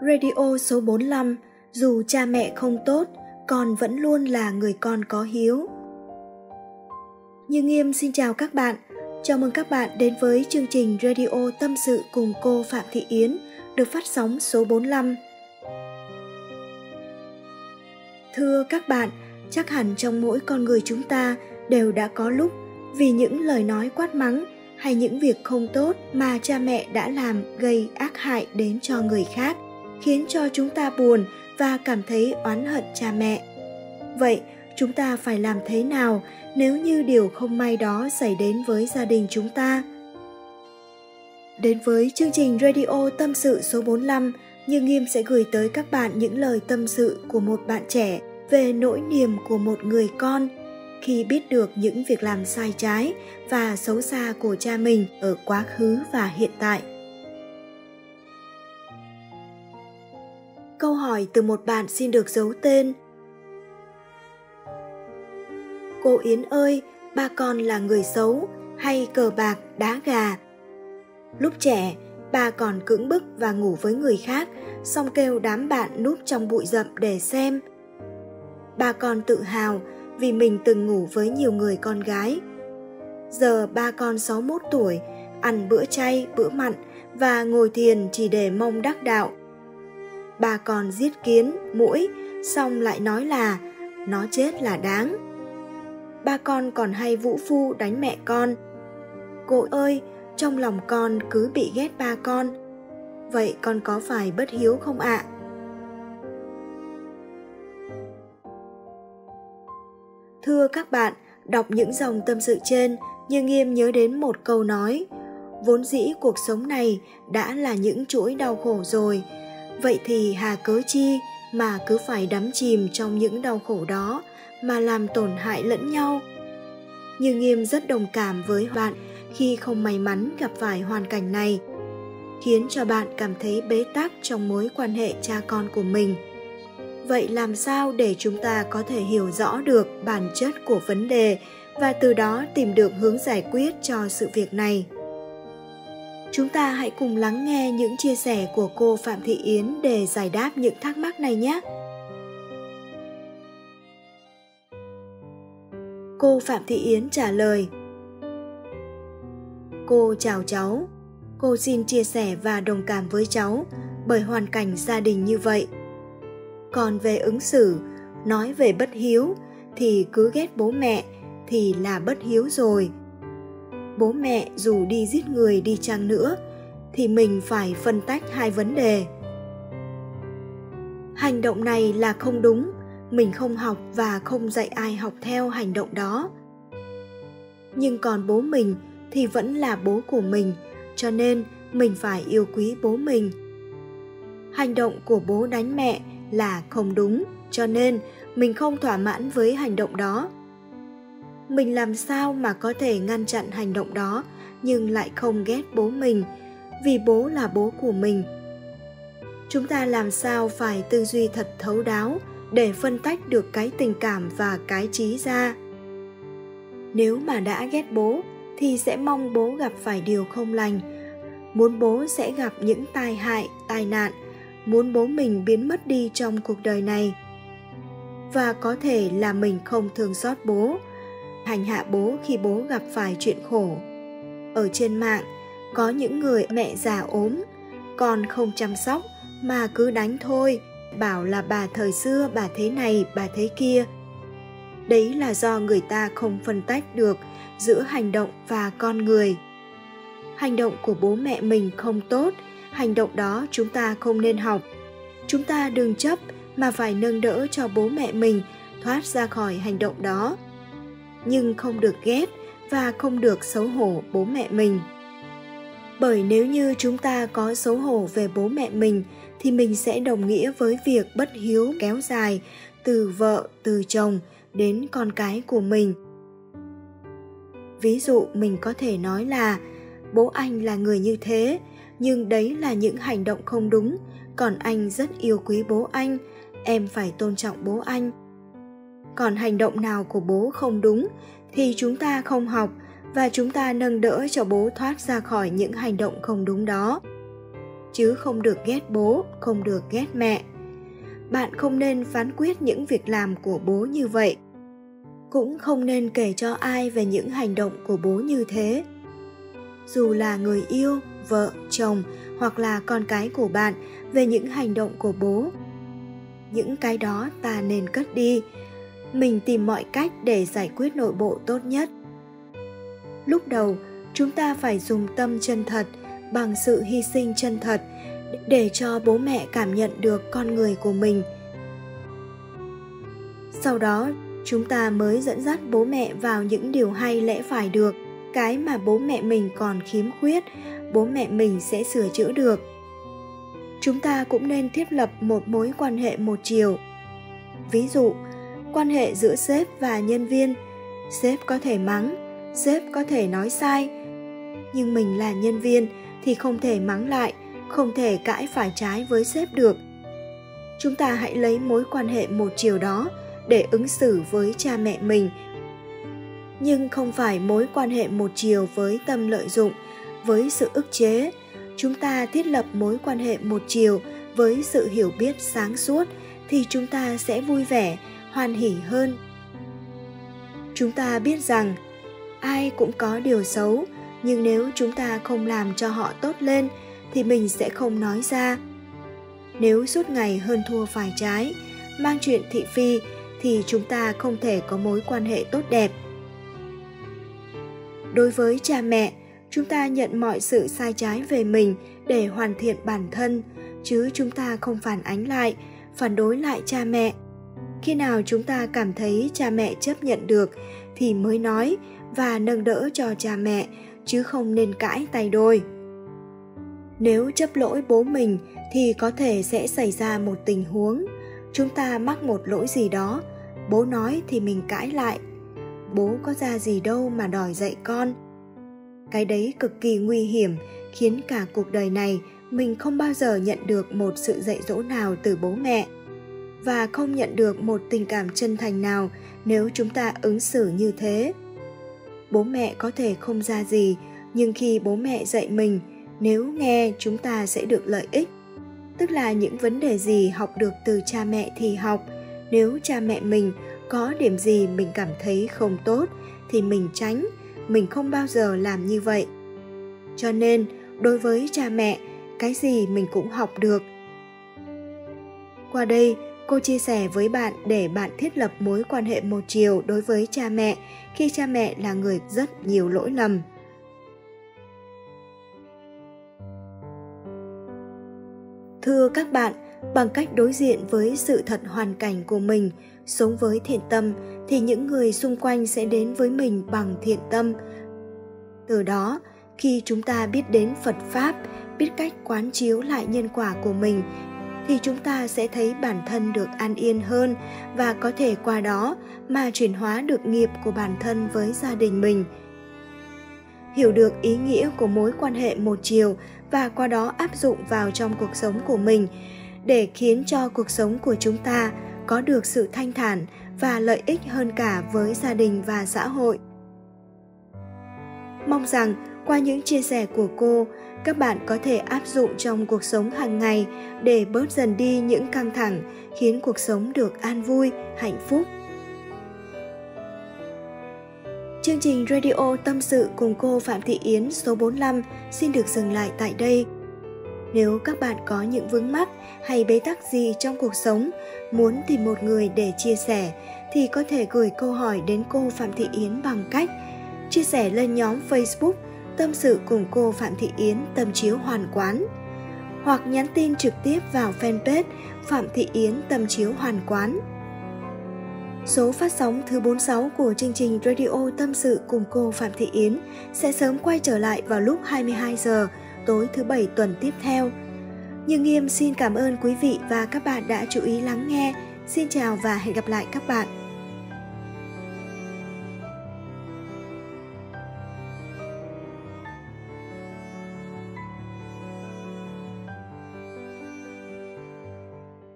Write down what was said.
Radio số 45, dù cha mẹ không tốt, con vẫn luôn là người con có hiếu. Như Nghiêm xin chào các bạn. Chào mừng các bạn đến với chương trình Radio Tâm sự cùng cô Phạm Thị Yến được phát sóng số 45. Thưa các bạn, chắc hẳn trong mỗi con người chúng ta đều đã có lúc vì những lời nói quát mắng hay những việc không tốt mà cha mẹ đã làm gây ác hại đến cho người khác khiến cho chúng ta buồn và cảm thấy oán hận cha mẹ vậy, chúng ta phải làm thế nào nếu như điều không may đó xảy đến với gia đình chúng ta đến với chương trình radio tâm sự số 45 như Nghiêm sẽ gửi tới các bạn những lời tâm sự của một bạn trẻ về nỗi niềm của một người con khi biết được những việc làm sai trái và xấu xa của cha mình ở quá khứ và hiện tại. Hỏi từ một bạn xin được giấu tên. Cô Yến ơi, ba con là người xấu hay cờ bạc, đá gà? Lúc trẻ, ba còn cưỡng bức và ngủ với người khác, xong kêu đám bạn núp trong bụi rậm để xem. Ba con tự hào vì mình từng ngủ với nhiều người con gái. Giờ ba con 61 tuổi, ăn bữa chay, bữa mặn và ngồi thiền chỉ để mong đắc đạo. Ba con giết kiến, mũi, xong lại nói là nó chết là đáng. Ba con còn hay vũ phu đánh mẹ con. Cô ơi, trong lòng con cứ bị ghét ba con. Vậy con có phải bất hiếu không ạ? À? Thưa các bạn, đọc những dòng tâm sự trên, như nghiêm nhớ đến một câu nói, vốn dĩ cuộc sống này đã là những chuỗi đau khổ rồi, vậy thì hà cớ chi mà cứ phải đắm chìm trong những đau khổ đó mà làm tổn hại lẫn nhau. Như nghiêm rất đồng cảm với bạn khi không may mắn gặp phải hoàn cảnh này, khiến cho bạn cảm thấy bế tắc trong mối quan hệ cha con của mình – vậy làm sao để chúng ta có thể hiểu rõ được bản chất của vấn đề và từ đó tìm được hướng giải quyết cho sự việc này chúng ta hãy cùng lắng nghe những chia sẻ của cô phạm thị yến để giải đáp những thắc mắc này nhé. Cô phạm thị yến trả lời. Cô chào cháu. Cô xin chia sẻ và đồng cảm với cháu bởi hoàn cảnh gia đình như vậy. Còn về ứng xử, nói về bất hiếu thì cứ ghét bố mẹ thì là bất hiếu rồi bố mẹ dù đi giết người đi chăng nữa, thì mình phải phân tách hai vấn đề. Hành động này là không đúng, mình không học và không dạy ai học theo hành động đó. Nhưng còn bố mình thì vẫn là bố của mình, cho nên mình phải yêu quý bố mình. Hành động của bố đánh mẹ là không đúng, cho nên mình không thỏa mãn với hành động đó mình làm sao mà có thể ngăn chặn hành động đó, nhưng lại không ghét bố mình, vì bố là bố của mình. Chúng ta làm sao phải tư duy thật thấu đáo để phân tách được cái tình cảm và cái trí ra? Nếu mà đã ghét bố, thì sẽ mong bố gặp phải điều không lành. Muốn bố sẽ gặp những tai hại, tai nạn. Muốn bố mình biến mất đi trong cuộc đời này. Và có thể là mình không thương xót bố hành hạ bố khi bố gặp phải chuyện khổ. Ở trên mạng, có những người mẹ già ốm, con không chăm sóc mà cứ đánh thôi, bảo là bà thời xưa bà thế này, bà thế kia. Đấy là do người ta không phân tách được giữa hành động và con người. Hành động của bố mẹ mình không tốt, hành động đó chúng ta không nên học. Chúng ta đừng chấp mà phải nâng đỡ cho bố mẹ mình thoát ra khỏi hành động đó nhưng không được ghét và không được xấu hổ bố mẹ mình. Bởi nếu như chúng ta có xấu hổ về bố mẹ mình, thì mình sẽ đồng nghĩa với việc bất hiếu kéo dài từ vợ, từ chồng đến con cái của mình. Ví dụ mình có thể nói là, bố anh là người như thế, nhưng đấy là những hành động không đúng, còn anh rất yêu quý bố anh, em phải tôn trọng bố anh còn hành động nào của bố không đúng thì chúng ta không học và chúng ta nâng đỡ cho bố thoát ra khỏi những hành động không đúng đó chứ không được ghét bố, không được ghét mẹ. Bạn không nên phán quyết những việc làm của bố như vậy. Cũng không nên kể cho ai về những hành động của bố như thế. Dù là người yêu, vợ, chồng hoặc là con cái của bạn về những hành động của bố. Những cái đó ta nên cất đi. Mình tìm mọi cách để giải quyết nội bộ tốt nhất. Lúc đầu, chúng ta phải dùng tâm chân thật bằng sự hy sinh chân thật để cho bố mẹ cảm nhận được con người của mình. Sau đó chúng ta mới dẫn dắt bố mẹ vào những điều hay lẽ phải được cái mà bố mẹ mình còn khiếm khuyết bố mẹ mình sẽ sửa chữa được. Chúng ta cũng nên thiết lập một mối quan hệ một chiều. Ví dụ quan hệ giữa sếp và nhân viên. Sếp có thể mắng, sếp có thể nói sai. Nhưng mình là nhân viên thì không thể mắng lại, không thể cãi phải trái với sếp được. Chúng ta hãy lấy mối quan hệ một chiều đó để ứng xử với cha mẹ mình. Nhưng không phải mối quan hệ một chiều với tâm lợi dụng, với sự ức chế. Chúng ta thiết lập mối quan hệ một chiều với sự hiểu biết sáng suốt thì chúng ta sẽ vui vẻ hoan hỉ hơn. Chúng ta biết rằng, ai cũng có điều xấu, nhưng nếu chúng ta không làm cho họ tốt lên, thì mình sẽ không nói ra. Nếu suốt ngày hơn thua phải trái, mang chuyện thị phi, thì chúng ta không thể có mối quan hệ tốt đẹp. Đối với cha mẹ, chúng ta nhận mọi sự sai trái về mình để hoàn thiện bản thân, chứ chúng ta không phản ánh lại, phản đối lại cha mẹ khi nào chúng ta cảm thấy cha mẹ chấp nhận được thì mới nói và nâng đỡ cho cha mẹ, chứ không nên cãi tay đôi. Nếu chấp lỗi bố mình thì có thể sẽ xảy ra một tình huống. Chúng ta mắc một lỗi gì đó, bố nói thì mình cãi lại. Bố có ra gì đâu mà đòi dạy con. Cái đấy cực kỳ nguy hiểm, khiến cả cuộc đời này mình không bao giờ nhận được một sự dạy dỗ nào từ bố mẹ và không nhận được một tình cảm chân thành nào nếu chúng ta ứng xử như thế. Bố mẹ có thể không ra gì, nhưng khi bố mẹ dạy mình, nếu nghe chúng ta sẽ được lợi ích. Tức là những vấn đề gì học được từ cha mẹ thì học. Nếu cha mẹ mình có điểm gì mình cảm thấy không tốt thì mình tránh, mình không bao giờ làm như vậy. Cho nên, đối với cha mẹ, cái gì mình cũng học được. Qua đây cô chia sẻ với bạn để bạn thiết lập mối quan hệ một chiều đối với cha mẹ, khi cha mẹ là người rất nhiều lỗi lầm. Thưa các bạn, bằng cách đối diện với sự thật hoàn cảnh của mình, sống với thiện tâm, thì những người xung quanh sẽ đến với mình bằng thiện tâm. Từ đó, khi chúng ta biết đến phật pháp, biết cách quán chiếu lại nhân quả của mình thì chúng ta sẽ thấy bản thân được an yên hơn và có thể qua đó mà chuyển hóa được nghiệp của bản thân với gia đình mình. Hiểu được ý nghĩa của mối quan hệ một chiều và qua đó áp dụng vào trong cuộc sống của mình để khiến cho cuộc sống của chúng ta có được sự thanh thản và lợi ích hơn cả với gia đình và xã hội. Mong rằng qua những chia sẻ của cô các bạn có thể áp dụng trong cuộc sống hàng ngày để bớt dần đi những căng thẳng khiến cuộc sống được an vui hạnh phúc Chương trình Radio Tâm sự cùng cô Phạm Thị Yến số 45 xin được dừng lại tại đây. Nếu các bạn có những vướng mắc hay bế tắc gì trong cuộc sống, muốn tìm một người để chia sẻ thì có thể gửi câu hỏi đến cô Phạm Thị Yến bằng cách chia sẻ lên nhóm Facebook Tâm sự cùng cô Phạm Thị Yến Tâm chiếu hoàn quán hoặc nhắn tin trực tiếp vào fanpage Phạm Thị Yến Tâm chiếu hoàn quán. Số phát sóng thứ 46 của chương trình Radio Tâm sự cùng cô Phạm Thị Yến sẽ sớm quay trở lại vào lúc 22 giờ tối thứ bảy tuần tiếp theo. Nhưng Nghiêm xin cảm ơn quý vị và các bạn đã chú ý lắng nghe. Xin chào và hẹn gặp lại các bạn.